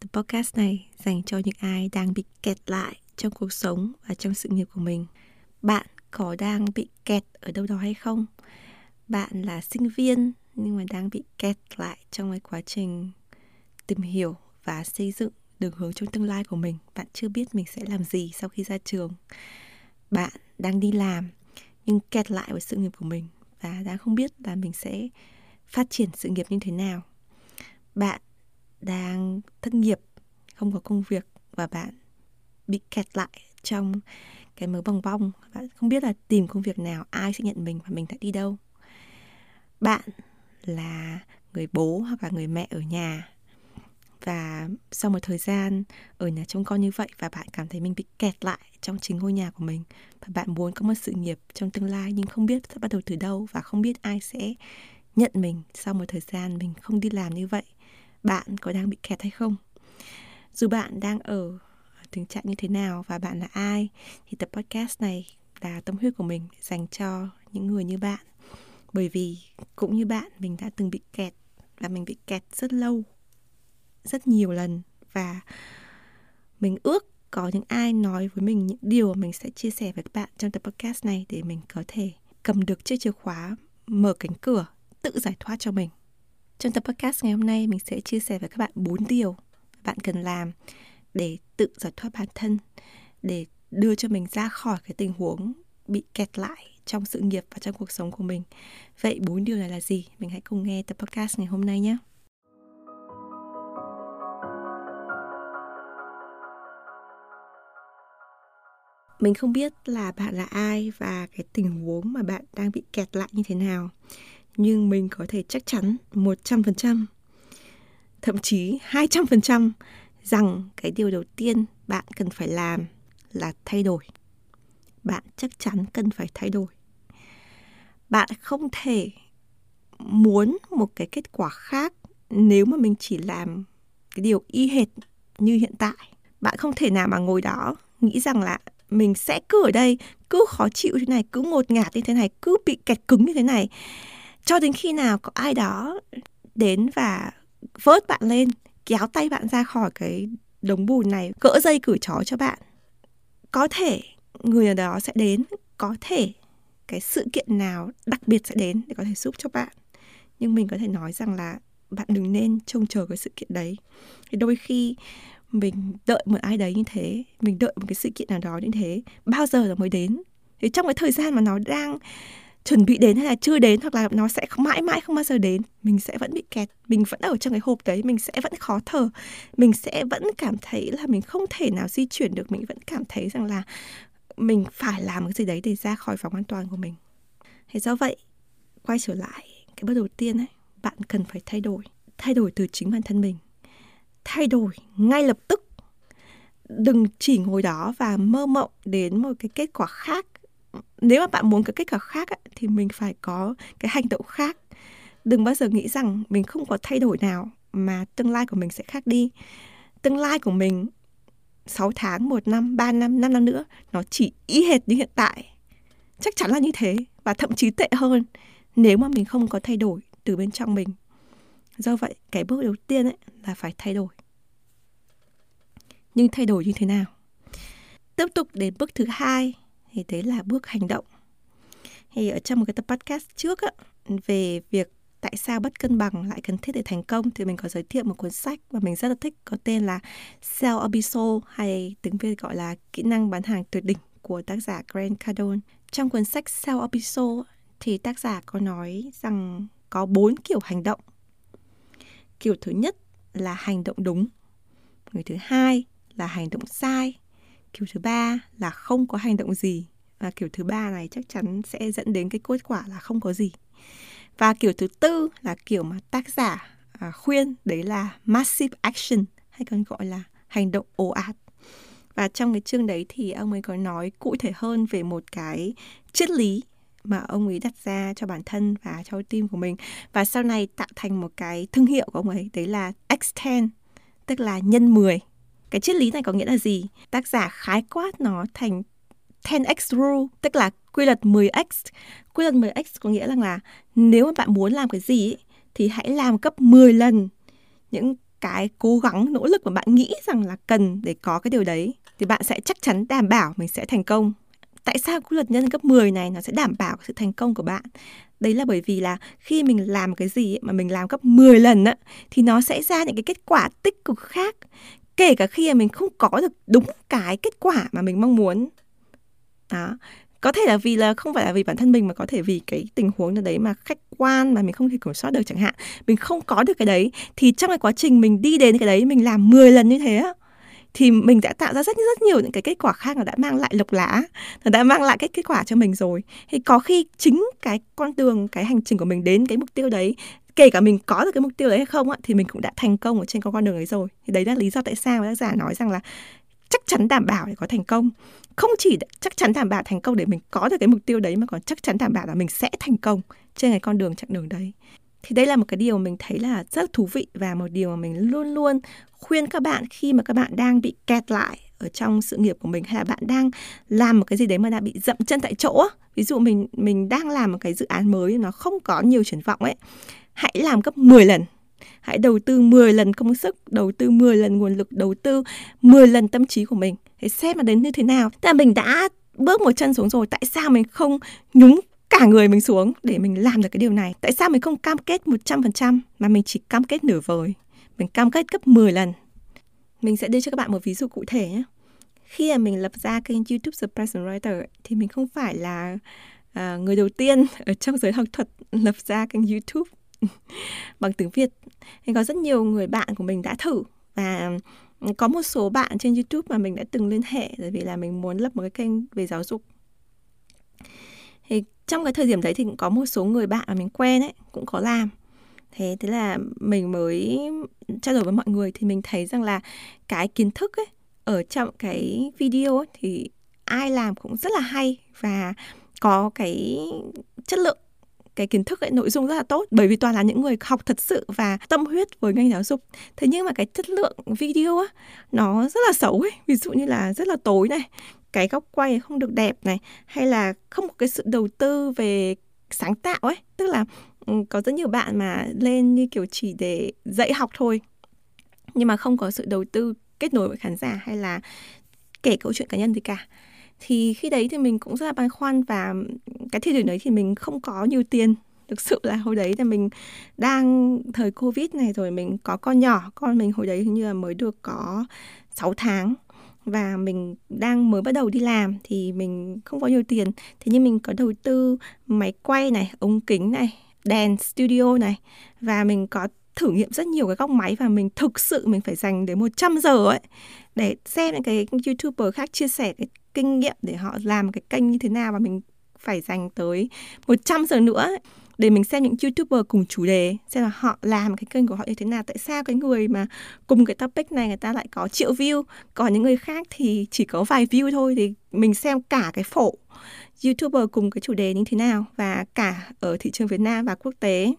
The podcast này dành cho những ai đang bị kẹt lại trong cuộc sống và trong sự nghiệp của mình. Bạn có đang bị kẹt ở đâu đó hay không? Bạn là sinh viên nhưng mà đang bị kẹt lại trong cái quá trình tìm hiểu và xây dựng đường hướng trong tương lai của mình. Bạn chưa biết mình sẽ làm gì sau khi ra trường. Bạn đang đi làm nhưng kẹt lại với sự nghiệp của mình và đang không biết là mình sẽ phát triển sự nghiệp như thế nào. Bạn đang thất nghiệp, không có công việc và bạn bị kẹt lại trong cái mớ bong bong. Bạn không biết là tìm công việc nào ai sẽ nhận mình và mình sẽ đi đâu. Bạn là người bố hoặc là người mẹ ở nhà. Và sau một thời gian ở nhà trông con như vậy và bạn cảm thấy mình bị kẹt lại trong chính ngôi nhà của mình và bạn muốn có một sự nghiệp trong tương lai nhưng không biết sẽ bắt đầu từ đâu và không biết ai sẽ nhận mình sau một thời gian mình không đi làm như vậy bạn có đang bị kẹt hay không? Dù bạn đang ở tình trạng như thế nào và bạn là ai, thì tập podcast này là tâm huyết của mình dành cho những người như bạn. Bởi vì cũng như bạn, mình đã từng bị kẹt và mình bị kẹt rất lâu, rất nhiều lần và mình ước có những ai nói với mình những điều mà mình sẽ chia sẻ với các bạn trong tập podcast này để mình có thể cầm được chiếc chìa khóa, mở cánh cửa, tự giải thoát cho mình trong tập podcast ngày hôm nay mình sẽ chia sẻ với các bạn bốn điều bạn cần làm để tự giải thoát bản thân, để đưa cho mình ra khỏi cái tình huống bị kẹt lại trong sự nghiệp và trong cuộc sống của mình. Vậy bốn điều này là gì? Mình hãy cùng nghe tập podcast ngày hôm nay nhé. Mình không biết là bạn là ai và cái tình huống mà bạn đang bị kẹt lại như thế nào nhưng mình có thể chắc chắn 100%, thậm chí 200% rằng cái điều đầu tiên bạn cần phải làm là thay đổi. Bạn chắc chắn cần phải thay đổi. Bạn không thể muốn một cái kết quả khác nếu mà mình chỉ làm cái điều y hệt như hiện tại. Bạn không thể nào mà ngồi đó nghĩ rằng là mình sẽ cứ ở đây cứ khó chịu thế này cứ ngột ngạt như thế này cứ bị kẹt cứng như thế này cho đến khi nào có ai đó đến và vớt bạn lên, kéo tay bạn ra khỏi cái đống bùn này cỡ dây cử chó cho bạn, có thể người nào đó sẽ đến, có thể cái sự kiện nào đặc biệt sẽ đến để có thể giúp cho bạn. Nhưng mình có thể nói rằng là bạn đừng nên trông chờ cái sự kiện đấy. Thì đôi khi mình đợi một ai đấy như thế, mình đợi một cái sự kiện nào đó như thế, bao giờ nó mới đến? Thì trong cái thời gian mà nó đang chuẩn bị đến hay là chưa đến hoặc là nó sẽ mãi mãi không bao giờ đến, mình sẽ vẫn bị kẹt. Mình vẫn ở trong cái hộp đấy, mình sẽ vẫn khó thở. Mình sẽ vẫn cảm thấy là mình không thể nào di chuyển được. Mình vẫn cảm thấy rằng là mình phải làm cái gì đấy để ra khỏi vòng an toàn của mình. Thế do vậy, quay trở lại cái bước đầu tiên ấy, bạn cần phải thay đổi. Thay đổi từ chính bản thân mình. Thay đổi ngay lập tức. Đừng chỉ ngồi đó và mơ mộng đến một cái kết quả khác nếu mà bạn muốn cái kết quả khác thì mình phải có cái hành động khác đừng bao giờ nghĩ rằng mình không có thay đổi nào mà tương lai của mình sẽ khác đi tương lai của mình 6 tháng, 1 năm, 3 năm, 5 năm nữa nó chỉ y hệt như hiện tại. Chắc chắn là như thế và thậm chí tệ hơn nếu mà mình không có thay đổi từ bên trong mình. Do vậy, cái bước đầu tiên ấy là phải thay đổi. Nhưng thay đổi như thế nào? Tiếp tục đến bước thứ hai thì đấy là bước hành động thì ở trong một cái tập podcast trước á, về việc tại sao bất cân bằng lại cần thiết để thành công thì mình có giới thiệu một cuốn sách mà mình rất là thích có tên là Sell Abyssal hay tiếng Việt gọi là kỹ năng bán hàng tuyệt đỉnh của tác giả Grant Cardone. Trong cuốn sách Sell Abyssal thì tác giả có nói rằng có bốn kiểu hành động. Kiểu thứ nhất là hành động đúng. Người thứ hai là hành động sai kiểu thứ ba là không có hành động gì. Và kiểu thứ ba này chắc chắn sẽ dẫn đến cái kết quả là không có gì. Và kiểu thứ tư là kiểu mà tác giả à, khuyên đấy là massive action hay còn gọi là hành động ồ ạt. Và trong cái chương đấy thì ông ấy có nói cụ thể hơn về một cái triết lý mà ông ấy đặt ra cho bản thân và cho team của mình. Và sau này tạo thành một cái thương hiệu của ông ấy đấy là extend tức là nhân 10 cái triết lý này có nghĩa là gì? Tác giả khái quát nó thành 10x rule, tức là quy luật 10x quy luật 10x có nghĩa rằng là nếu mà bạn muốn làm cái gì thì hãy làm gấp 10 lần những cái cố gắng, nỗ lực mà bạn nghĩ rằng là cần để có cái điều đấy, thì bạn sẽ chắc chắn đảm bảo mình sẽ thành công. Tại sao quy luật nhân gấp 10 này nó sẽ đảm bảo sự thành công của bạn? Đấy là bởi vì là khi mình làm cái gì mà mình làm gấp 10 lần á, thì nó sẽ ra những cái kết quả tích cực khác kể cả khi mà mình không có được đúng cái kết quả mà mình mong muốn. Đó. Có thể là vì là, không phải là vì bản thân mình mà có thể vì cái tình huống nào đấy mà khách quan mà mình không thể kiểm soát được chẳng hạn. Mình không có được cái đấy, thì trong cái quá trình mình đi đến cái đấy, mình làm 10 lần như thế thì mình đã tạo ra rất rất nhiều những cái kết quả khác nó đã mang lại lộc lá nó đã mang lại cái kết quả cho mình rồi. Thì có khi chính cái con đường, cái hành trình của mình đến cái mục tiêu đấy kể cả mình có được cái mục tiêu đấy hay không á, thì mình cũng đã thành công ở trên con con đường ấy rồi. Thì đấy là lý do tại sao tác giả nói rằng là chắc chắn đảm bảo để có thành công. Không chỉ chắc chắn đảm bảo thành công để mình có được cái mục tiêu đấy mà còn chắc chắn đảm bảo là mình sẽ thành công trên cái con đường chặng đường đấy. Thì đây là một cái điều mình thấy là rất thú vị và một điều mà mình luôn luôn khuyên các bạn khi mà các bạn đang bị kẹt lại ở trong sự nghiệp của mình hay là bạn đang làm một cái gì đấy mà đã bị dậm chân tại chỗ ví dụ mình mình đang làm một cái dự án mới nó không có nhiều triển vọng ấy hãy làm gấp 10 lần. Hãy đầu tư 10 lần công sức đầu tư 10 lần nguồn lực đầu tư 10 lần tâm trí của mình. Để xem mà đến như thế nào. Tức là mình đã bước một chân xuống rồi tại sao mình không nhúng cả người mình xuống để mình làm được cái điều này? Tại sao mình không cam kết 100% mà mình chỉ cam kết nửa vời? Mình cam kết gấp 10 lần. Mình sẽ đưa cho các bạn một ví dụ cụ thể nhé. Khi mà mình lập ra kênh YouTube The Present Writer thì mình không phải là à, người đầu tiên ở trong giới học thuật lập ra kênh YouTube. bằng tiếng Việt. Thì có rất nhiều người bạn của mình đã thử và có một số bạn trên YouTube mà mình đã từng liên hệ bởi vì là mình muốn lập một cái kênh về giáo dục. Thì trong cái thời điểm đấy thì cũng có một số người bạn mà mình quen ấy cũng có làm. Thế thế là mình mới trao đổi với mọi người thì mình thấy rằng là cái kiến thức ấy ở trong cái video ấy, thì ai làm cũng rất là hay và có cái chất lượng cái kiến thức ấy, nội dung rất là tốt, bởi vì toàn là những người học thật sự và tâm huyết với ngành giáo dục. Thế nhưng mà cái chất lượng video á, nó rất là xấu ấy. Ví dụ như là rất là tối này, cái góc quay không được đẹp này, hay là không có cái sự đầu tư về sáng tạo ấy. Tức là ừ, có rất nhiều bạn mà lên như kiểu chỉ để dạy học thôi, nhưng mà không có sự đầu tư kết nối với khán giả hay là kể câu chuyện cá nhân gì cả thì khi đấy thì mình cũng rất là băn khoăn và cái thời điểm đấy thì mình không có nhiều tiền. Thực sự là hồi đấy là mình đang, thời covid này rồi, mình có con nhỏ, con mình hồi đấy hình như là mới được có 6 tháng và mình đang mới bắt đầu đi làm thì mình không có nhiều tiền. Thế nhưng mình có đầu tư máy quay này, ống kính này, đèn studio này và mình có thử nghiệm rất nhiều cái góc máy và mình thực sự mình phải dành đến 100 giờ ấy để xem những cái youtuber khác chia sẻ cái kinh nghiệm để họ làm cái kênh như thế nào và mình phải dành tới 100 giờ nữa để mình xem những youtuber cùng chủ đề, xem là họ làm cái kênh của họ như thế nào. Tại sao cái người mà cùng cái topic này người ta lại có triệu view, còn những người khác thì chỉ có vài view thôi. Thì mình xem cả cái phổ youtuber cùng cái chủ đề như thế nào và cả ở thị trường Việt Nam và quốc tế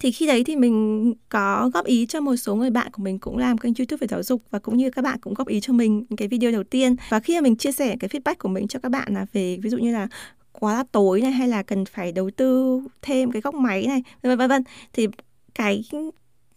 thì khi đấy thì mình có góp ý cho một số người bạn của mình cũng làm kênh youtube về giáo dục và cũng như các bạn cũng góp ý cho mình cái video đầu tiên. Và khi mà mình chia sẻ cái feedback của mình cho các bạn là về ví dụ như là quá là tối này hay là cần phải đầu tư thêm cái góc máy này vân vân vân thì cái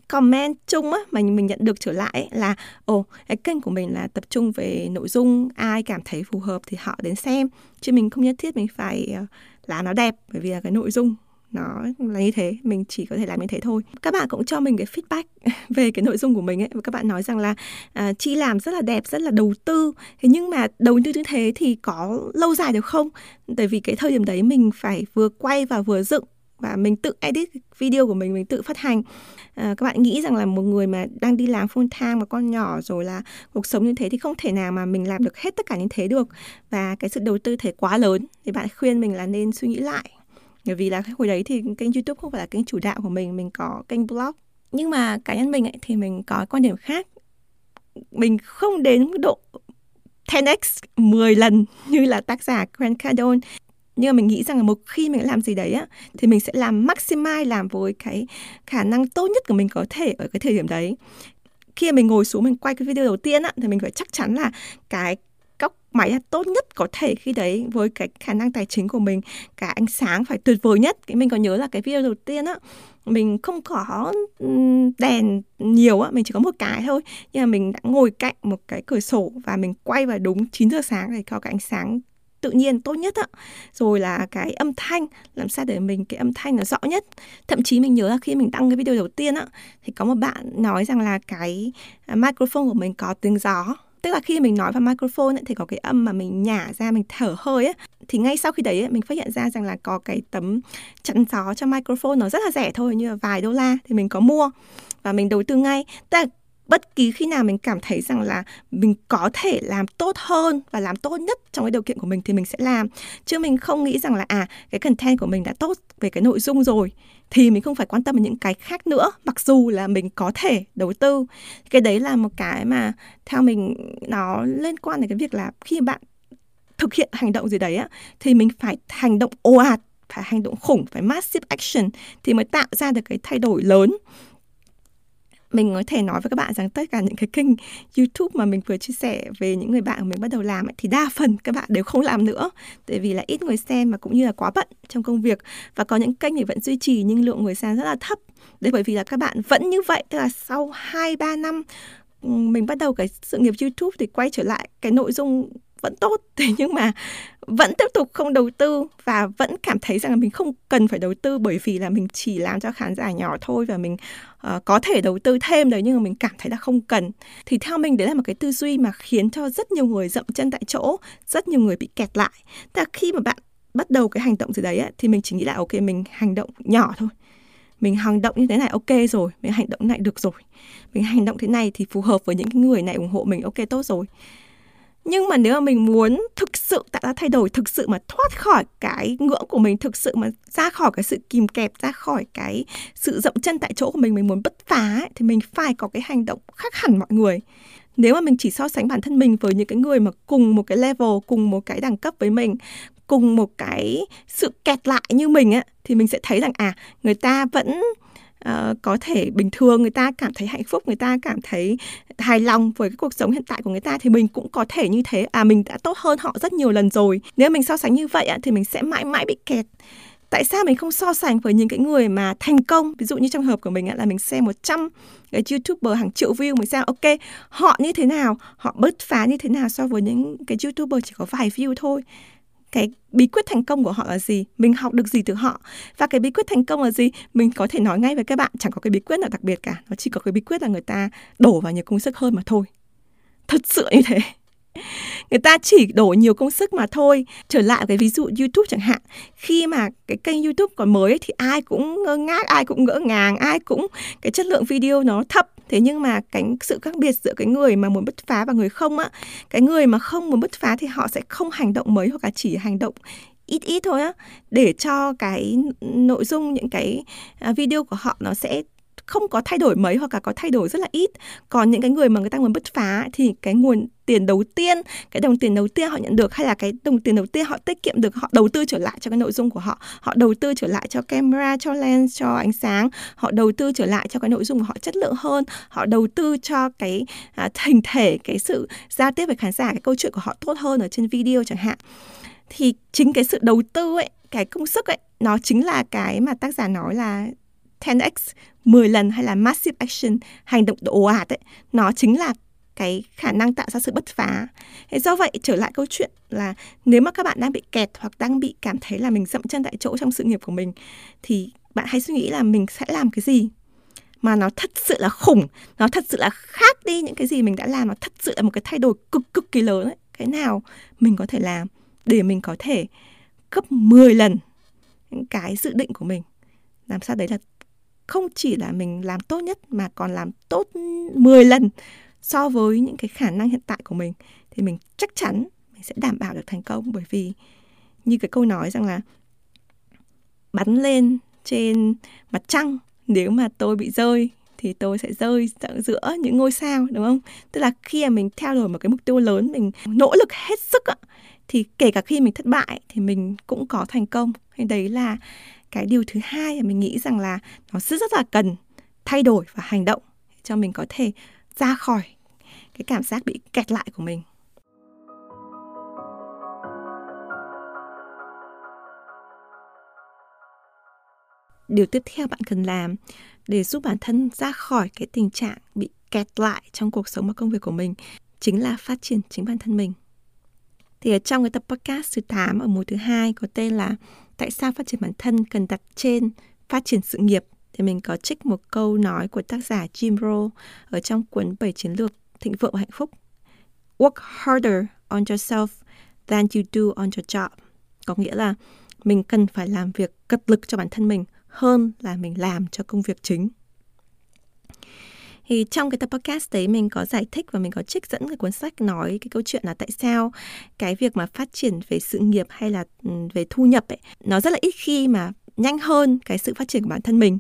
comment chung á mà mình nhận được trở lại ấy, là ồ cái kênh của mình là tập trung về nội dung ai cảm thấy phù hợp thì họ đến xem. Chứ mình không nhất thiết mình phải ờ, làm nó đẹp bởi vì là cái nội dung nó là như thế mình chỉ có thể làm như thế thôi. Các bạn cũng cho mình cái feedback về cái nội dung của mình ấy và các bạn nói rằng là à, chị làm rất là đẹp rất là đầu tư. Thế nhưng mà đầu tư như thế thì có lâu dài được không? Tại vì cái thời điểm đấy mình phải vừa quay và vừa dựng và mình tự edit video của mình mình tự phát hành. À, các bạn nghĩ rằng là một người mà đang đi làm full time và con nhỏ rồi là cuộc sống như thế thì không thể nào mà mình làm được hết tất cả như thế được. Và cái sự đầu tư thể quá lớn thì bạn khuyên mình là nên suy nghĩ lại bởi vì là hồi đấy thì kênh youtube không phải là kênh chủ đạo của mình mình có kênh blog. Nhưng mà cá nhân mình ấy, thì mình có quan điểm khác. Mình không đến độ 10x 10 lần như là tác giả Grant Cardone. Nhưng mà mình nghĩ rằng là một khi mình làm gì đấy á thì mình sẽ làm maximize làm với cái khả năng tốt nhất của mình có thể ở cái thời điểm đấy. Khi mình ngồi xuống mình quay cái video đầu tiên á thì mình phải chắc chắn là cái góc máy tốt nhất có thể khi đấy với cái khả năng tài chính của mình. Cả ánh sáng phải tuyệt vời nhất. Cái mình có nhớ là cái video đầu tiên á, mình không có đèn nhiều á, mình chỉ có một cái thôi. Nhưng mà mình đã ngồi cạnh một cái cửa sổ và mình quay vào đúng 9 giờ sáng để có cái ánh sáng tự nhiên tốt nhất á. Rồi là cái âm thanh, làm sao để mình, cái âm thanh nó rõ nhất. Thậm chí mình nhớ là khi mình đăng cái video đầu tiên á, thì có một bạn nói rằng là cái à, microphone của mình có tiếng gió tức là khi mình nói vào microphone ấy, thì có cái âm mà mình nhả ra mình thở hơi ấy, thì ngay sau khi đấy ấy, mình phát hiện ra rằng là có cái tấm chắn gió cho microphone nó rất là rẻ thôi như là vài đô la thì mình có mua và mình đầu tư ngay. Tức là bất kỳ khi nào mình cảm thấy rằng là mình có thể làm tốt hơn và làm tốt nhất trong cái điều kiện của mình thì mình sẽ làm. Chứ mình không nghĩ rằng là à cái content của mình đã tốt về cái nội dung rồi thì mình không phải quan tâm đến những cái khác nữa, mặc dù là mình có thể đầu tư. Cái đấy là một cái mà theo mình, nó liên quan đến cái việc là khi bạn thực hiện hành động gì đấy á, thì mình phải hành động ồ ạt, phải hành động khủng, phải massive action thì mới tạo ra được cái thay đổi lớn mình có thể nói với các bạn rằng tất cả những cái kênh YouTube mà mình vừa chia sẻ về những người bạn của mình bắt đầu làm ấy, thì đa phần các bạn đều không làm nữa. Tại vì là ít người xem mà cũng như là quá bận trong công việc. Và có những kênh thì vẫn duy trì nhưng lượng người xem rất là thấp. Đấy bởi vì là các bạn vẫn như vậy tức là sau 2 3 năm ừ, mình bắt đầu cái sự nghiệp YouTube thì quay trở lại cái nội dung vẫn tốt. Thế nhưng mà vẫn tiếp tục không đầu tư và vẫn cảm thấy rằng là mình không cần phải đầu tư bởi vì là mình chỉ làm cho khán giả nhỏ thôi và mình uh, có thể đầu tư thêm đấy nhưng mà mình cảm thấy là không cần. Thì theo mình đấy là một cái tư duy mà khiến cho rất nhiều người dậm chân tại chỗ rất nhiều người bị kẹt lại. Tức là khi mà bạn bắt đầu cái hành động gì đấy ấy, thì mình chỉ nghĩ là ok mình hành động nhỏ thôi. Mình hành động như thế này ok rồi mình hành động này được rồi. Mình hành động thế này thì phù hợp với những cái người này ủng hộ mình ok tốt rồi nhưng mà nếu mà mình muốn thực sự tạo ra thay đổi thực sự mà thoát khỏi cái ngưỡng của mình thực sự mà ra khỏi cái sự kìm kẹp ra khỏi cái sự dậm chân tại chỗ của mình mình muốn bứt phá ấy, thì mình phải có cái hành động khác hẳn mọi người. Nếu mà mình chỉ so sánh bản thân mình với những cái người mà cùng một cái level cùng một cái đẳng cấp với mình cùng một cái sự kẹt lại như mình á thì mình sẽ thấy rằng à người ta vẫn uh, có thể bình thường người ta cảm thấy hạnh phúc người ta cảm thấy hài lòng với cái cuộc sống hiện tại của người ta thì mình cũng có thể như thế. À mình đã tốt hơn họ rất nhiều lần rồi. Nếu mình so sánh như vậy thì mình sẽ mãi mãi bị kẹt. Tại sao mình không so sánh với những cái người mà thành công? Ví dụ như trong hợp của mình là mình xem 100 cái youtuber hàng triệu view mình xem ok họ như thế nào? Họ bứt phá như thế nào so với những cái youtuber chỉ có vài view thôi? Cái bí quyết thành công của họ là gì? Mình học được gì từ họ? Và cái bí quyết thành công là gì? Mình có thể nói ngay với các bạn, chẳng có cái bí quyết nào đặc biệt cả. Nó chỉ có cái bí quyết là người ta đổ vào nhiều công sức hơn mà thôi. Thật sự như thế. Người ta chỉ đổ nhiều công sức mà thôi. Trở lại cái ví dụ youtube chẳng hạn. Khi mà cái kênh youtube còn mới thì ai cũng ngơ ngác, ai cũng ngỡ ngàng, ai cũng, cái chất lượng video nó thấp thế nhưng mà cái sự khác biệt giữa cái người mà muốn bứt phá và người không á, cái người mà không muốn bứt phá thì họ sẽ không hành động mới hoặc là chỉ hành động ít ít thôi á. Để cho cái nội dung, những cái à, video của họ nó sẽ không có thay đổi mấy hoặc là có thay đổi rất là ít. Còn những cái người mà người ta muốn bứt phá thì cái nguồn tiền đầu tiên cái đồng tiền đầu tiên họ nhận được hay là cái đồng tiền đầu tiên họ tiết kiệm được họ đầu tư trở lại cho cái nội dung của họ. Họ đầu tư trở lại cho camera cho lens cho ánh sáng. Họ đầu tư trở lại cho cái nội dung của họ chất lượng hơn. Họ đầu tư cho cái à, hình thể cái sự giao tiếp với khán giả cái câu chuyện của họ tốt hơn ở trên video chẳng hạn. Thì chính cái sự đầu tư ấy cái công sức ấy nó chính là cái mà tác giả nói là 10x 10 lần hay là massive action hành động ồ ạt ấy nó chính là cái khả năng tạo ra sự bứt phá. Thế do vậy trở lại câu chuyện là nếu mà các bạn đang bị kẹt hoặc đang bị cảm thấy là mình dậm chân tại chỗ trong sự nghiệp của mình thì bạn hãy suy nghĩ là mình sẽ làm cái gì mà nó thật sự là khủng, nó thật sự là khác đi những cái gì mình đã làm, nó thật sự là một cái thay đổi cực cực kỳ lớn ấy. Cái nào mình có thể làm để mình có thể gấp 10 lần những cái dự định của mình. Làm sao đấy là không chỉ là mình làm tốt nhất mà còn làm tốt 10 lần so với những cái khả năng hiện tại của mình, thì mình chắc chắn mình sẽ đảm bảo được thành công. Bởi vì như cái câu nói rằng là bắn lên trên mặt trăng, nếu mà tôi bị rơi thì tôi sẽ rơi giữa những ngôi sao, đúng không? Tức là khi mà mình theo đuổi một cái mục tiêu lớn, mình nỗ lực hết sức ạ, thì kể cả khi mình thất bại thì mình cũng có thành công. Hay đấy là cái điều thứ hai là mình nghĩ rằng là nó rất rất là cần thay đổi và hành động cho mình có thể ra khỏi cái cảm giác bị kẹt lại của mình điều tiếp theo bạn cần làm để giúp bản thân ra khỏi cái tình trạng bị kẹt lại trong cuộc sống và công việc của mình chính là phát triển chính bản thân mình. Thì ở trong cái tập podcast thứ 8 ở mùa thứ hai có tên là Tại sao phát triển bản thân cần đặt trên phát triển sự nghiệp thì mình có trích một câu nói của tác giả Jim Rohn ở trong cuốn 7 chiến lược thịnh vượng và hạnh phúc. Work harder on yourself than you do on your job. Có nghĩa là mình cần phải làm việc cật lực cho bản thân mình hơn là mình làm cho công việc chính thì trong cái tập podcast đấy mình có giải thích và mình có trích dẫn cái cuốn sách nói cái câu chuyện là tại sao cái việc mà phát triển về sự nghiệp hay là ừ, về thu nhập ấy, nó rất là ít khi mà nhanh hơn cái sự phát triển của bản thân mình.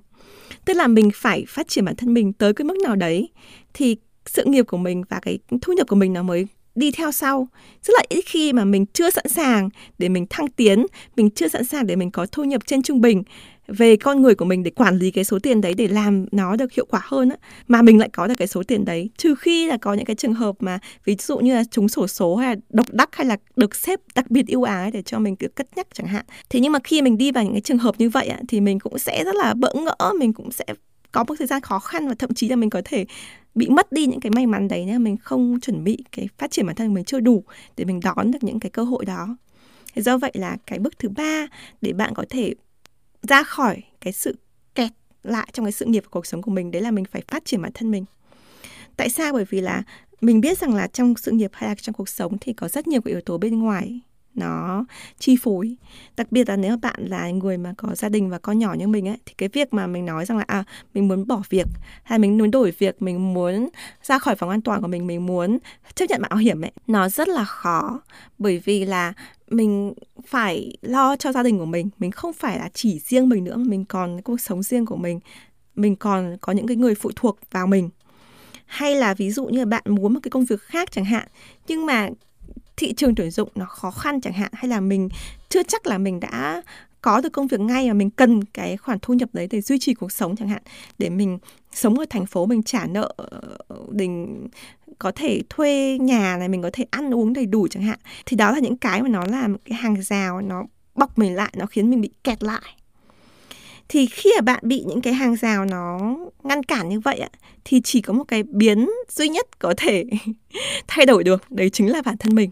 Tức là mình phải phát triển bản thân mình tới cái mức nào đấy thì sự nghiệp của mình và cái thu nhập của mình nó mới đi theo sau. Rất là ít khi mà mình chưa sẵn sàng để mình thăng tiến, mình chưa sẵn sàng để mình có thu nhập trên trung bình về con người của mình để quản lý cái số tiền đấy để làm nó được hiệu quả hơn á mà mình lại có được cái số tiền đấy. Trừ khi là có những cái trường hợp mà ví dụ như là trúng sổ số hay là độc đắc hay là được xếp đặc biệt ưu ái để cho mình được cất nhắc chẳng hạn. Thế nhưng mà khi mình đi vào những cái trường hợp như vậy á, thì mình cũng sẽ rất là bỡ ngỡ mình cũng sẽ có một thời gian khó khăn và thậm chí là mình có thể bị mất đi những cái may mắn đấy nếu mình không chuẩn bị cái phát triển bản thân mình chưa đủ để mình đón được những cái cơ hội đó. Do vậy là cái bước thứ ba để bạn có thể ra khỏi cái sự kẹt lại trong cái sự nghiệp và cuộc sống của mình, đấy là mình phải phát triển bản thân mình. Tại sao? Bởi vì là mình biết rằng là trong sự nghiệp hay là trong cuộc sống thì có rất nhiều cái yếu tố bên ngoài nó chi phối. Đặc biệt là nếu bạn là người mà có gia đình và con nhỏ như mình ấy, thì cái việc mà mình nói rằng là à mình muốn bỏ việc hay mình muốn đổi việc, mình muốn ra khỏi vòng an toàn của mình mình muốn chấp nhận mạo hiểm ấy, nó rất là khó. Bởi vì là mình phải lo cho gia đình của mình mình không phải là chỉ riêng mình nữa, mình còn cuộc sống riêng của mình mình còn có những cái người phụ thuộc vào mình. Hay là ví dụ như là bạn muốn một cái công việc khác chẳng hạn, nhưng mà thị trường tuyển dụng nó khó khăn chẳng hạn, hay là mình chưa chắc là mình đã có được công việc ngay mà mình cần cái khoản thu nhập đấy để duy trì cuộc sống chẳng hạn, để mình sống ở thành phố mình trả nợ ờ, mình có thể thuê nhà này, mình có thể ăn uống đầy đủ chẳng hạn. Thì đó là những cái mà nó là cái hàng rào nó bọc mình lại, nó khiến mình bị kẹt lại. Thì khi mà bạn bị những cái hàng rào nó ngăn cản như vậy ạ thì chỉ có một cái biến duy nhất có thể thay đổi được, đấy chính là bản thân mình.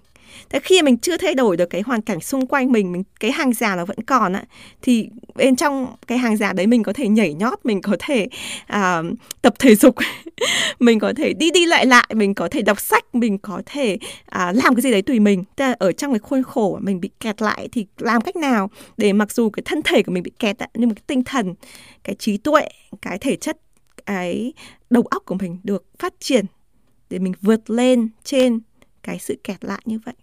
Thế khi mình chưa thay đổi được cái hoàn cảnh xung quanh mình, mình cái hàng rào nó vẫn còn á thì bên trong cái hàng rào đấy mình có thể nhảy nhót, mình có thể à, tập thể dục, mình có thể đi đi lại lại, mình có thể đọc sách, mình có thể à, làm cái gì đấy tùy mình. Tức là ở trong cái khuôn khổ mình bị kẹt lại thì làm cách nào để mặc dù cái thân thể của mình bị kẹt á, nhưng mà cái tinh thần, cái trí tuệ, cái thể chất, cái đầu óc của mình được phát triển để mình vượt lên trên cái sự kẹt lại như vậy.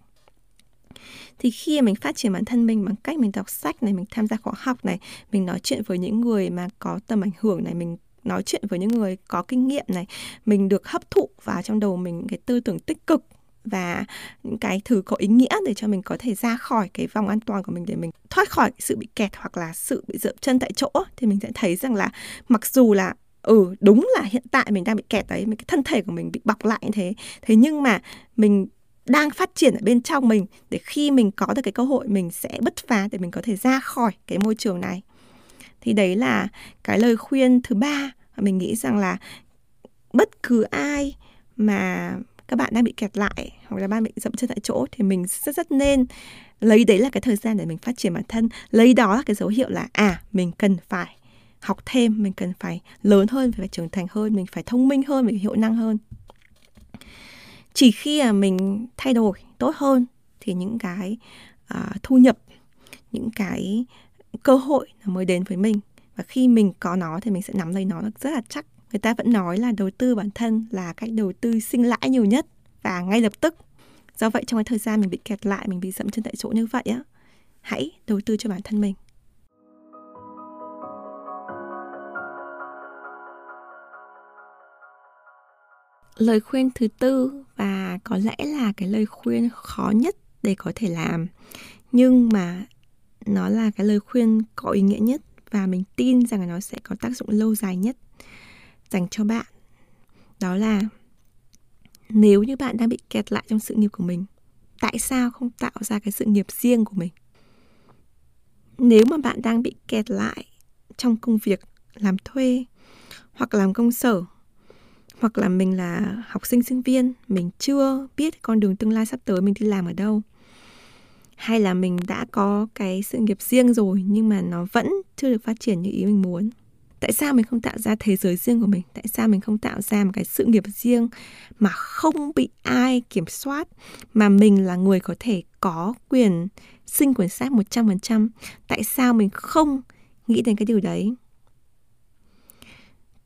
Thì khi mình phát triển bản thân mình bằng cách mình đọc sách này, mình tham gia khóa học này, mình nói chuyện với những người mà có tầm ảnh hưởng này, mình nói chuyện với những người có kinh nghiệm này, mình được hấp thụ vào trong đầu mình cái tư tưởng tích cực và những cái thứ có ý nghĩa để cho mình có thể ra khỏi cái vòng an toàn của mình để mình thoát khỏi sự bị kẹt hoặc là sự bị dậm chân tại chỗ thì mình sẽ thấy rằng là mặc dù là ừ đúng là hiện tại mình đang bị kẹt đấy cái thân thể của mình bị bọc lại như thế. Thế nhưng mà mình đang phát triển ở bên trong mình để khi mình có được cái cơ hội, mình sẽ bứt phá để mình có thể ra khỏi cái môi trường này. Thì đấy là cái lời khuyên thứ ba mình nghĩ rằng là bất cứ ai mà các bạn đang bị kẹt lại hoặc là bạn bị dậm chân tại chỗ thì mình rất rất nên lấy đấy là cái thời gian để mình phát triển bản thân. Lấy đó là cái dấu hiệu là à mình cần phải học thêm mình cần phải lớn hơn phải trưởng thành hơn mình phải thông minh hơn mình phải hiệu năng hơn. Chỉ khi mà mình thay đổi tốt hơn thì những cái uh, thu nhập những cái cơ hội mới đến với mình. Và khi mình có nó thì mình sẽ nắm lấy nó rất là chắc. Người ta vẫn nói là đầu tư bản thân là cách đầu tư sinh lãi nhiều nhất. Và ngay lập tức do vậy trong cái thời gian mình bị kẹt lại mình bị dậm chân tại chỗ như vậy á hãy đầu tư cho bản thân mình. Lời khuyên thứ tư và có lẽ là cái lời khuyên khó nhất để có thể làm. Nhưng mà nó là cái lời khuyên có ý nghĩa nhất và mình tin rằng nó sẽ có tác dụng lâu dài nhất dành cho bạn. Đó là nếu như bạn đang bị kẹt lại trong sự nghiệp của mình, tại sao không tạo ra cái sự nghiệp riêng của mình? Nếu mà bạn đang bị kẹt lại trong công việc, làm thuê hoặc làm công sở hoặc là mình là học sinh sinh viên, mình chưa biết con đường tương lai sắp tới mình đi làm ở đâu. Hay là mình đã có cái sự nghiệp riêng rồi nhưng mà nó vẫn chưa được phát triển như ý mình muốn. Tại sao mình không tạo ra thế giới riêng của mình? Tại sao mình không tạo ra một cái sự nghiệp riêng mà không bị ai kiểm soát? Mà mình là người có thể có quyền, sinh quyền sát 100% tại sao mình không nghĩ đến cái điều đấy?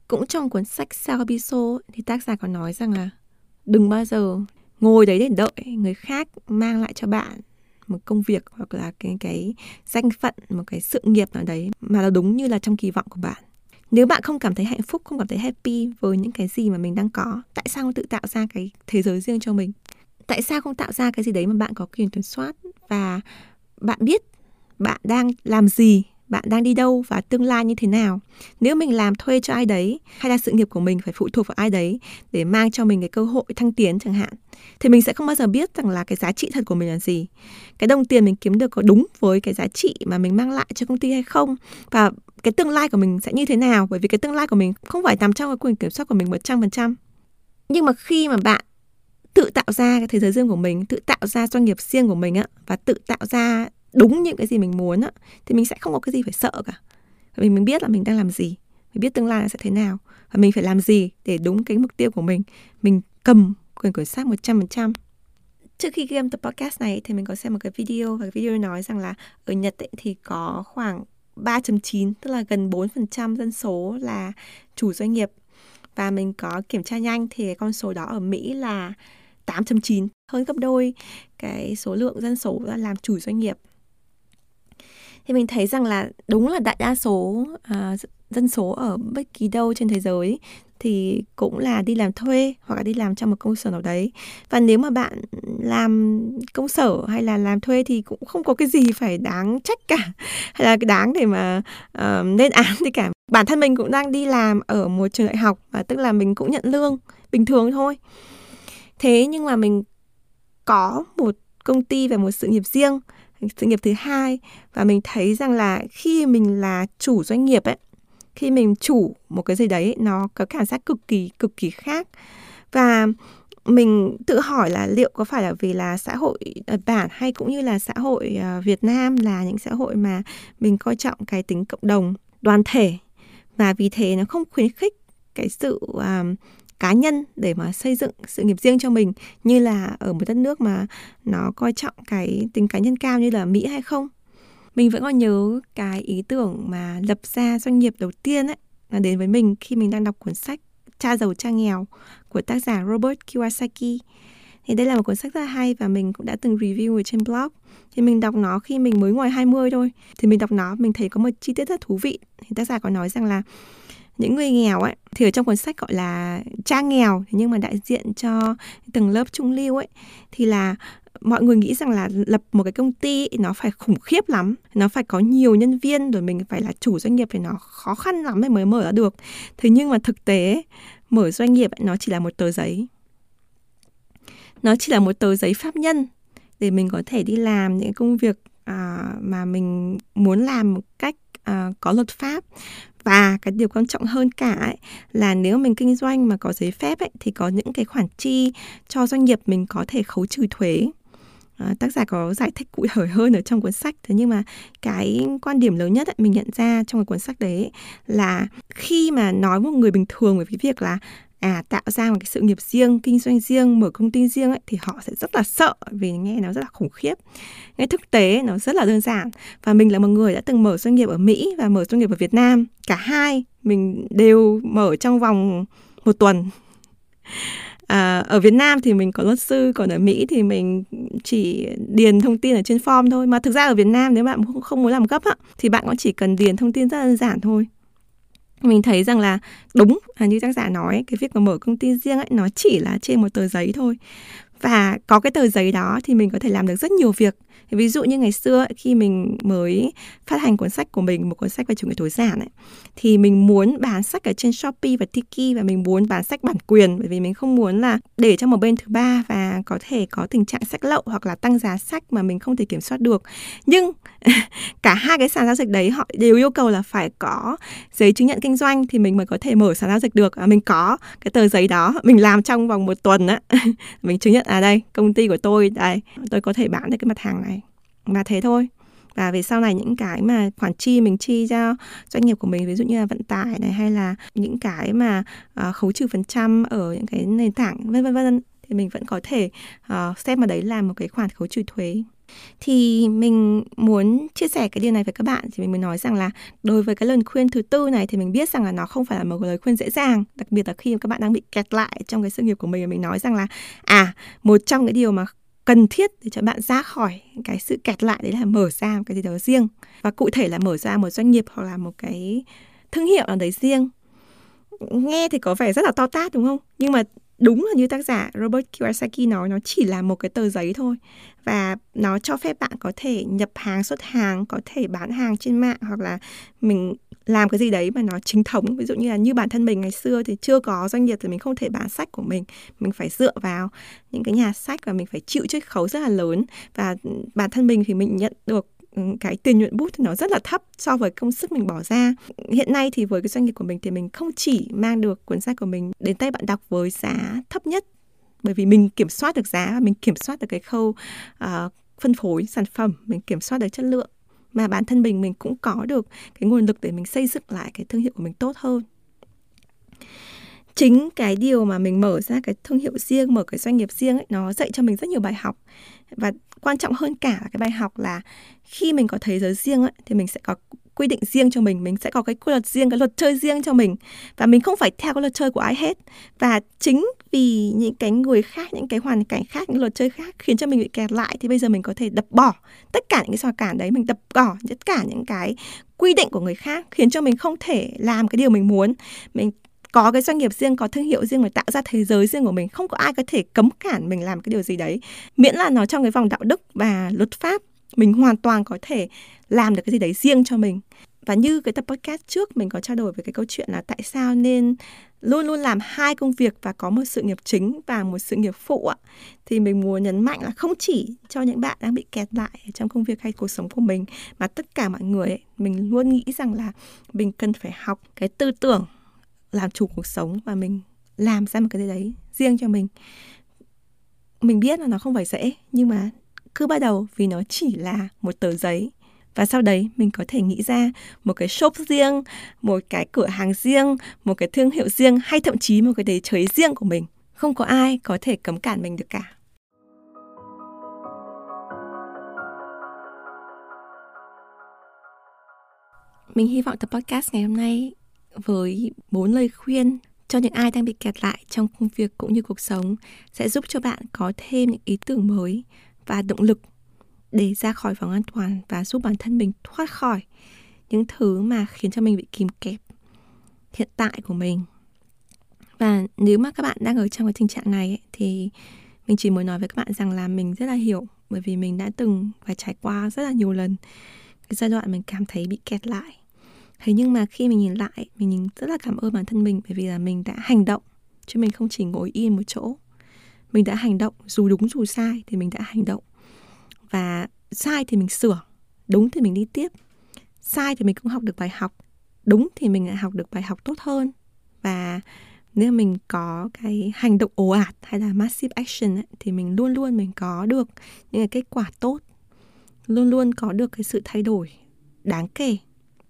Cũng trong cuốn sách Sarabiso thì tác giả có nói rằng là đừng bao giờ ngồi đấy để đợi người khác mang lại cho bạn một công việc hoặc là cái cái danh phận, một cái sự nghiệp nào đấy mà nó đúng như là trong kỳ vọng của bạn. Nếu bạn không cảm thấy hạnh phúc, không cảm thấy happy với những cái gì mà mình đang có, tại sao không tự tạo ra cái thế giới riêng cho mình? Tại sao không tạo ra cái gì đấy mà bạn có quyền kiểm soát và bạn biết bạn đang làm gì bạn đang đi đâu và tương lai như thế nào. Nếu mình làm thuê cho ai đấy, hay là sự nghiệp của mình phải phụ thuộc vào ai đấy để mang cho mình cái cơ hội thăng tiến chẳng hạn, thì mình sẽ không bao giờ biết rằng là cái giá trị thật của mình là gì. Cái đồng tiền mình kiếm được có đúng với cái giá trị mà mình mang lại cho công ty hay không? Và cái tương lai của mình sẽ như thế nào? Bởi vì cái tương lai của mình không phải nằm trong cái quyền kiểm soát của mình một trăm phần trăm. Nhưng mà khi mà bạn tự tạo ra cái thế giới riêng của mình, tự tạo ra doanh nghiệp riêng của mình á, và tự tạo ra đúng những cái gì mình muốn á thì mình sẽ không có cái gì phải sợ cả. Vì mình biết là mình đang làm gì mình biết tương lai sẽ thế nào và mình phải làm gì để đúng cái mục tiêu của mình. Mình cầm quyền kiểm soát 100% trước khi game tập podcast này thì mình có xem một cái video và cái video nói rằng là ở Nhật ấy, thì có khoảng 3.9 tức là gần 4% dân số là chủ doanh nghiệp. Và mình có kiểm tra nhanh thì con số đó ở Mỹ là 8.9 hơn gấp đôi cái số lượng dân số là làm chủ doanh nghiệp thì mình thấy rằng là đúng là đại đa số uh, dân số ở bất kỳ đâu trên thế giới thì cũng là đi làm thuê hoặc là đi làm trong một công sở nào đấy. Và nếu mà bạn làm công sở hay là làm thuê thì cũng không có cái gì phải đáng trách cả hay là cái đáng để mà uh, lên án thì cả. Bản thân mình cũng đang đi làm ở một trường đại học và tức là mình cũng nhận lương bình thường thôi. Thế nhưng mà mình có một công ty và một sự nghiệp riêng sự nghiệp thứ hai. Và mình thấy rằng là khi mình là chủ doanh nghiệp ấy khi mình chủ một cái gì đấy nó có cảm giác cực kỳ cực kỳ khác. Và mình tự hỏi là liệu có phải là vì là xã hội Nhật Bản hay cũng như là xã hội ờ, Việt Nam là những xã hội mà mình coi trọng cái tính cộng đồng đoàn thể. Và vì thế nó không khuyến khích cái sự um, cá nhân để mà xây dựng sự nghiệp riêng cho mình, như là ở một đất nước mà nó coi trọng cái tính cá nhân cao như là Mỹ hay không. Mình vẫn còn nhớ cái ý tưởng mà lập ra doanh nghiệp đầu tiên ấy, là đến với mình khi mình đang đọc cuốn sách Cha giàu, cha nghèo của tác giả Robert Kiyosaki. Thì đây là một cuốn sách rất là hay và mình cũng đã từng review ở trên blog. Thì mình đọc nó khi mình mới ngoài 20 thôi. Thì mình đọc nó, mình thấy có một chi tiết rất thú vị. Thì tác giả có nói rằng là những người nghèo ấy thì ở trong cuốn sách gọi là cha nghèo nhưng mà đại diện cho tầng lớp trung lưu ấy thì là mọi người nghĩ rằng là lập một cái công ty nó phải khủng khiếp lắm nó phải có nhiều nhân viên rồi mình phải là chủ doanh nghiệp thì nó khó khăn lắm mới mới mở ra được. Thế nhưng mà thực tế mở doanh nghiệp nó chỉ là một tờ giấy. Nó chỉ là một tờ giấy pháp nhân để mình có thể đi làm những công việc à, mà mình muốn làm một cách à, có luật pháp và cái điều quan trọng hơn cả ấy, là nếu mình kinh doanh mà có giấy phép ấy, thì có những cái khoản chi cho doanh nghiệp mình có thể khấu trừ thuế. À, tác giả có giải thích cụ thể hơn ở trong cuốn sách. Thế nhưng mà cái quan điểm lớn nhất ấy, mình nhận ra trong cái cuốn sách đấy là khi mà nói một người bình thường về cái việc là à tạo ra một cái sự nghiệp riêng kinh doanh riêng mở công ty riêng ấy thì họ sẽ rất là sợ vì nghe nó rất là khủng khiếp. Nghe thực tế nó rất là đơn giản. Và mình là một người đã từng mở doanh nghiệp ở mỹ và mở doanh nghiệp ở việt nam. Cả hai mình đều mở trong vòng một tuần. À, ở Việt Nam thì mình có luật sư, còn ở Mỹ thì mình chỉ điền thông tin ở trên form thôi. Mà thực ra ở Việt Nam nếu bạn không muốn làm gấp á, thì bạn cũng chỉ cần điền thông tin rất đơn giản thôi mình thấy rằng là đúng là như tác giả nói, cái việc mà mở công ty riêng ấy, nó chỉ là trên một tờ giấy thôi. Và có cái tờ giấy đó thì mình có thể làm được rất nhiều việc ví dụ như ngày xưa khi mình mới phát hành cuốn sách của mình một cuốn sách về chủ nghĩa tối giản ấy thì mình muốn bán sách ở trên shopee và tiki và mình muốn bán sách bản quyền bởi vì mình không muốn là để cho một bên thứ ba và có thể có tình trạng sách lậu hoặc là tăng giá sách mà mình không thể kiểm soát được. Nhưng cả hai cái sàn giao dịch đấy họ đều yêu cầu là phải có giấy chứng nhận kinh doanh thì mình mới có thể mở sàn giao dịch được. À, mình có cái tờ giấy đó mình làm trong vòng một tuần á. Mình chứng nhận à đây công ty của tôi đây tôi có thể bán được cái mặt hàng này và thế thôi. Và về sau này những cái mà khoản chi mình chi cho doanh nghiệp của mình ví dụ như là vận tải này hay là những cái mà uh, khấu trừ phần trăm ở những cái nền tảng vân vân vân thì mình vẫn có thể ờ, uh, xem vào đấy là một cái khoản khấu trừ thuế. Thì mình muốn chia sẻ cái điều này với các bạn thì mình mới nói rằng là đối với cái lời khuyên thứ tư này thì mình biết rằng là nó không phải là một lời khuyên dễ dàng đặc biệt là khi các bạn đang bị kẹt lại trong cái sự nghiệp của mình mình nói rằng là à một trong cái điều mà cần thiết để cho bạn ra khỏi cái sự kẹt lại, đấy là mở ra một cái gì đó riêng. Và cụ thể là mở ra một doanh nghiệp hoặc là một cái thương hiệu nào đấy riêng. Nghe thì có vẻ rất là to tát, đúng không? Nhưng mà đúng là như tác giả Robert Kiyosaki nói, nó chỉ là một cái tờ giấy thôi. Và nó cho phép bạn có thể nhập hàng, xuất hàng, có thể bán hàng trên mạng hoặc là mình làm cái gì đấy mà nó chính thống. Ví dụ như là như bản thân mình ngày xưa thì chưa có doanh nghiệp thì mình không thể bán sách của mình. Mình phải dựa vào những cái nhà sách và mình phải chịu chiết khấu rất là lớn. Và bản thân mình thì mình nhận được cái tiền nhuận bút thì nó rất là thấp so với công sức mình bỏ ra. Hiện nay thì với cái doanh nghiệp của mình thì mình không chỉ mang được cuốn sách của mình đến tay bạn đọc với giá thấp nhất bởi vì mình kiểm soát được giá và mình kiểm soát được cái khâu uh, phân phối sản phẩm, mình kiểm soát được chất lượng mà bản thân mình mình cũng có được cái nguồn lực để mình xây dựng lại cái thương hiệu của mình tốt hơn chính cái điều mà mình mở ra cái thương hiệu riêng mở cái doanh nghiệp riêng ấy nó dạy cho mình rất nhiều bài học. Và quan trọng hơn cả cái bài học là khi mình có thế giới riêng ấy, thì mình sẽ có quy định riêng cho mình mình sẽ có cái quy luật riêng cái luật chơi riêng cho mình. Và mình không phải theo cái luật chơi của ai hết. Và chính vì những cái người khác những cái hoàn cảnh khác những luật chơi khác khiến cho mình bị kẹt lại thì bây giờ mình có thể đập bỏ tất cả những cái rào cản đấy mình đập bỏ tất cả những cái quy định của người khác khiến cho mình không thể làm cái điều mình muốn. Mình có cái doanh nghiệp riêng có thương hiệu riêng và tạo ra thế giới riêng của mình không có ai có thể cấm cản mình làm cái điều gì đấy. Miễn là nó trong cái vòng đạo đức và luật pháp mình hoàn toàn có thể làm được cái gì đấy riêng cho mình. Và như cái tập podcast trước mình có trao đổi về cái câu chuyện là tại sao nên luôn luôn làm hai công việc và có một sự nghiệp chính và một sự nghiệp phụ ạ thì mình muốn nhấn mạnh là không chỉ cho những bạn đang bị kẹt lại trong công việc hay cuộc sống của mình mà tất cả mọi người ấy, mình luôn nghĩ rằng là mình cần phải học cái tư tưởng làm chủ cuộc sống và mình làm ra một cái gì đấy riêng cho mình. Mình biết là nó không phải dễ, nhưng mà cứ bắt đầu vì nó chỉ là một tờ giấy. Và sau đấy mình có thể nghĩ ra một cái shop riêng, một cái cửa hàng riêng, một cái thương hiệu riêng hay thậm chí một cái đề chơi riêng của mình. Không có ai có thể cấm cản mình được cả. Mình hy vọng tập podcast ngày hôm nay với bốn lời khuyên cho những ai đang bị kẹt lại trong công việc cũng như cuộc sống sẽ giúp cho bạn có thêm những ý tưởng mới và động lực để ra khỏi vòng an toàn và giúp bản thân mình thoát khỏi những thứ mà khiến cho mình bị kìm kẹp hiện tại của mình. Và nếu mà các bạn đang ở trong cái tình trạng này ấy, thì mình chỉ muốn nói với các bạn rằng là mình rất là hiểu bởi vì mình đã từng phải trải qua rất là nhiều lần cái giai đoạn mình cảm thấy bị kẹt lại thế nhưng mà khi mình nhìn lại mình nhìn rất là cảm ơn bản thân mình bởi vì là mình đã hành động chứ mình không chỉ ngồi yên một chỗ. Mình đã hành động dù đúng dù sai thì mình đã hành động. Và sai thì mình sửa đúng thì mình đi tiếp. Sai thì mình cũng học được bài học đúng thì mình lại học được bài học tốt hơn. Và nếu mình có cái hành động ồ ạt hay là massive action ấy, thì mình luôn luôn mình có được những cái kết quả tốt. Luôn luôn có được cái sự thay đổi đáng kể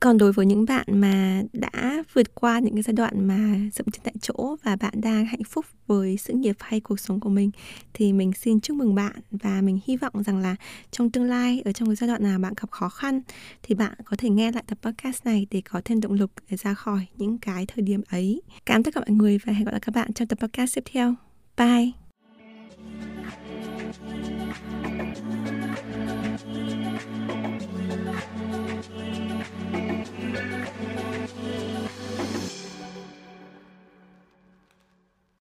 còn đối với những bạn mà đã vượt qua những cái giai đoạn mà dậm chân tại chỗ và bạn đang hạnh phúc với sự nghiệp hay cuộc sống của mình, thì mình xin chúc mừng bạn và mình hy vọng rằng là trong tương lai, ở trong cái giai đoạn nào bạn gặp khó khăn, thì bạn có thể nghe lại tập podcast này để có thêm động lực để ra khỏi những cái thời điểm ấy. Cảm ơn tất cả mọi người và hẹn gặp lại các bạn trong tập podcast tiếp theo. Bye!